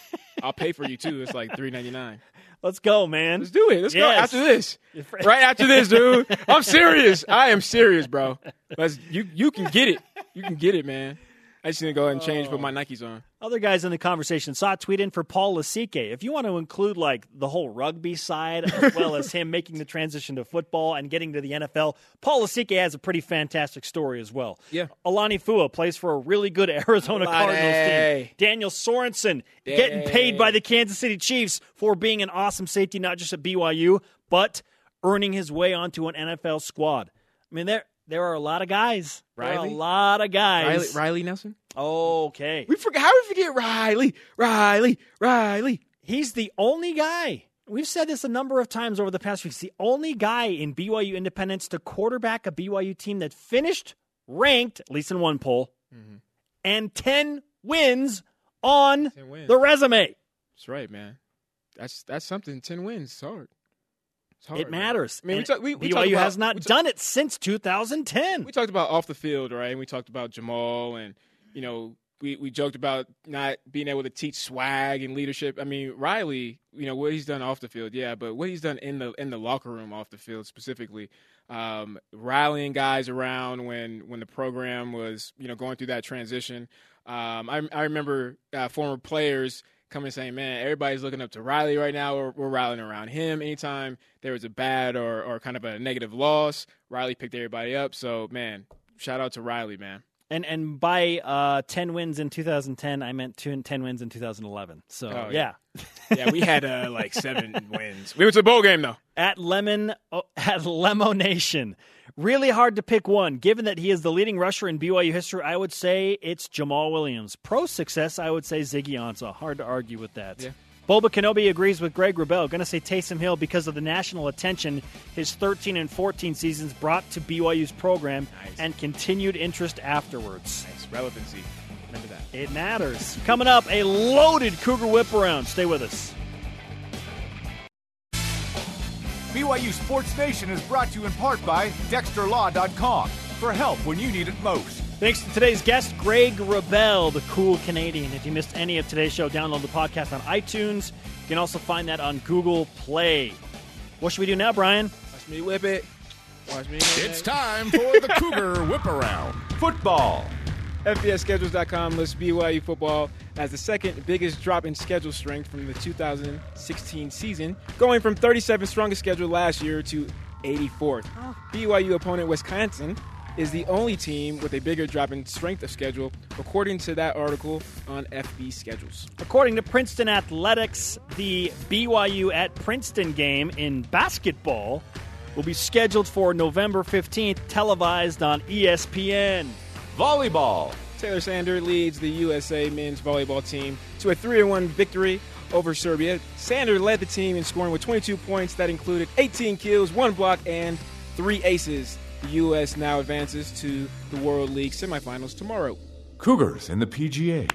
I'll pay for you too. It's like three ninety nine. Let's go, man. Let's do it. Let's go after this. Right after this, dude. I'm serious. I am serious, bro. Let's you you can get it. You can get it, man. I just need to go ahead and change, put my oh. Nikes on. Other guys in the conversation saw a tweet in for Paul Lasike. If you want to include like the whole rugby side as well as him making the transition to football and getting to the NFL, Paul Lasike has a pretty fantastic story as well. Yeah. Alani Fua plays for a really good Arizona Alani. Cardinals team. Daniel Sorensen getting paid by the Kansas City Chiefs for being an awesome safety, not just at BYU, but earning his way onto an NFL squad. I mean, there there are a lot of guys. Riley? a lot of guys. Riley Nelson. Okay. We forget. How we forget Riley? Riley. Riley. He's the only guy. We've said this a number of times over the past weeks. The only guy in BYU Independence to quarterback a BYU team that finished ranked, at least in one poll, mm-hmm. and 10 wins on 10 wins. the resume. That's right, man. That's that's something. Ten wins. It's hard. Hard. It man. matters. I mean, we talk, we, we BYU about, has not done it since 2010. we talked about off the field, right? And we talked about Jamaal, and you know, we we joked about not being able to teach swag and leadership. I mean, Riley, you know what he's done off the field, yeah, but what he's done in the in the locker room, off the field specifically, um, rallying guys around when when the program was you know going through that transition. Um, I I remember uh, former players coming saying, "Man, everybody's looking up to Riley right now. We're, we're rallying around him. Anytime there was a bad or or kind of a negative loss, Riley picked everybody up. So, man, shout out to Riley, man. And and by uh, 10 wins in 2010, I meant two, and 10 wins in 2011. So, Oh, yeah. yeah. Yeah, we had uh, like seven wins. We went to the bowl game though. at Lemon oh, at Lemo Nation. Really hard to pick one. Given that he is the leading rusher in BYU history, I would say it's Jamaal Williams. Pro success, I would say Ziggy Ansah. Hard to argue with that. Yeah. Boba Kenobi agrees with Greg Wrubell. Going to say Taysom Hill because of the national attention his 13 and 14 seasons brought to BYU's program Nice. and continued interest afterwards. Nice relevancy. Remember that. It matters. Coming up, a loaded Cougar whip around. Stay with us. BYU Sports Nation is brought to you in part by DexterLaw.com for help when you need it most. Thanks to today's guest, Greg Wrubell, the cool Canadian. If you missed any of today's show, download the podcast on iTunes. You can also find that on Google Play. What should we do now, Brian? Watch me whip it. Watch me. It's time for the Cougar Whip Around. Football. FBSschedules.com lists BYU football as the second biggest drop in schedule strength from the 2016 season, going from 37th strongest schedule last year to 84th. BYU opponent Wisconsin is the only team with a bigger drop in strength of schedule, according to that article on FB Schedules. According to Princeton Athletics, the BYU at Princeton game in basketball will be scheduled for November 15th, televised on ESPN. Volleyball. Taylor Sander leads the USA men's volleyball team to a 3 1 victory over Serbia. Sander led the team in scoring with 22 points that included 18 kills, one block, and three aces. The U.S. now advances to the World League semifinals tomorrow. Cougars in the PGA.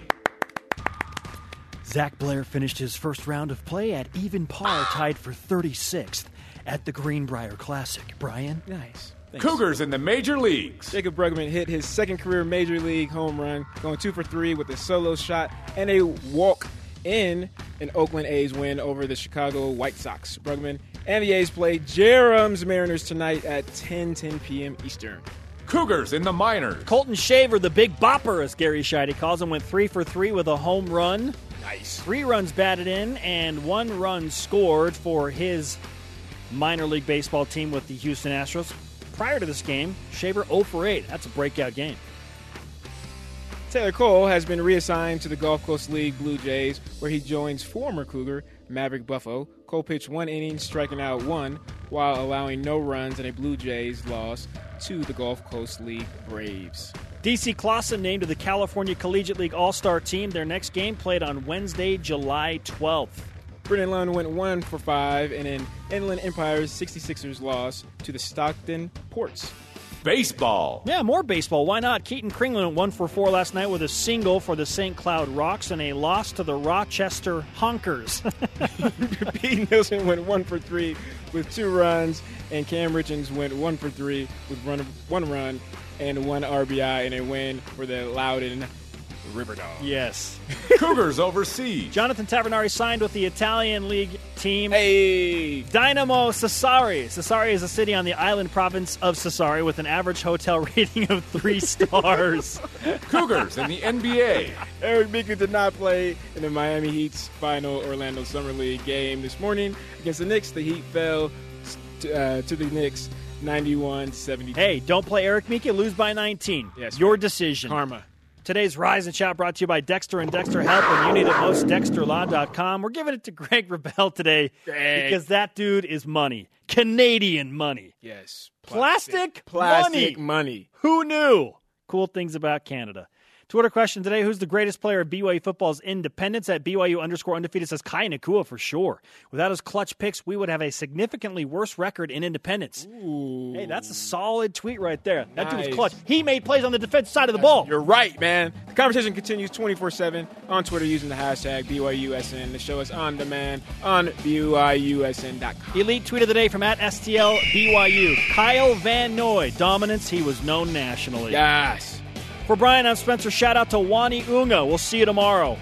Zach Blair finished his first round of play at even par, tied for 36th at the Greenbrier Classic. Brian? Nice. Cougars in the major leagues. Jaycob Brugman hit his second career major league home run, going two for three with a solo shot and a walk in an Oakland A's win over the Chicago White Sox. Brugman and the A's play Jarom's Mariners tonight at 10 10 p.m. Eastern. Cougars in the minors. Colton Shaver, the big bopper, as Gary Sheide calls him, went three for three with a home run. Nice. Three runs batted in and one run scored for his minor league baseball team with the Houston Astros. Prior to this game, Shaver 0 for 8. That's a breakout game. Taylor Cole has been reassigned to the Gulf Coast League Blue Jays, where he joins former Cougar Maverick Buffo. Cole pitched one inning, striking out one, while allowing no runs in a Blue Jays loss to the Gulf Coast League Braves. DC Clausen named to the California Collegiate League All Star team. Their next game played on Wednesday, July 12th. Brennan Lund went one for five in an Inland Empire's 66ers loss to the Stockton Ports. Baseball. Yeah, more baseball. Why not? Keaton Kringlen went one for four last night with a single for the St. Cloud Rocks and a loss to the Rochester Honkers. Pete Nielsen went one for three with two runs, and Cam Richards went one for three with run, one run and one RBI in a win for the Loudon River Dogs. yes. Cougars overseas. Jonathan Tavernari signed with the Italian League team. Hey, Dinamo Sassari. Sassari is a city on the island province of Sassari with an average hotel rating of three stars. Cougars in the NBA. Eric Mika did not play in the Miami Heat's final Orlando Summer League game this morning against the Knicks. The Heat fell to, uh, to the Knicks 91 72. hey, don't play Eric Mika, lose by 19. Yes, Your right. decision. Karma. Today's Rise and Shout brought to you by Dexter and Dexter Help. When you need it most, DexterLaw.com. We're giving it to Greg Wrubell today Greg. because that dude is money. Canadian money. Yes. Plastic Plastic money. money. Who knew? Cool things about Canada. Twitter question today Who's the greatest player of BYU football's independence? At BYU underscore undefeated says Kai Nacua for sure. Without his clutch picks, we would have a significantly worse record in independence. Hey, that's a solid tweet right there. That dude was clutch. He made plays on the defensive side of the ball. You're right, man. The conversation continues 24 7 on Twitter using the hashtag BYUSN. The show is on demand on BYUSN.com. Elite tweet of the day from at STL BYU. Kyle Van Noy. Dominance, he was known nationally. Yes. For Brian, I'm Spencer. Shout out to Uani Unga. We'll see you tomorrow.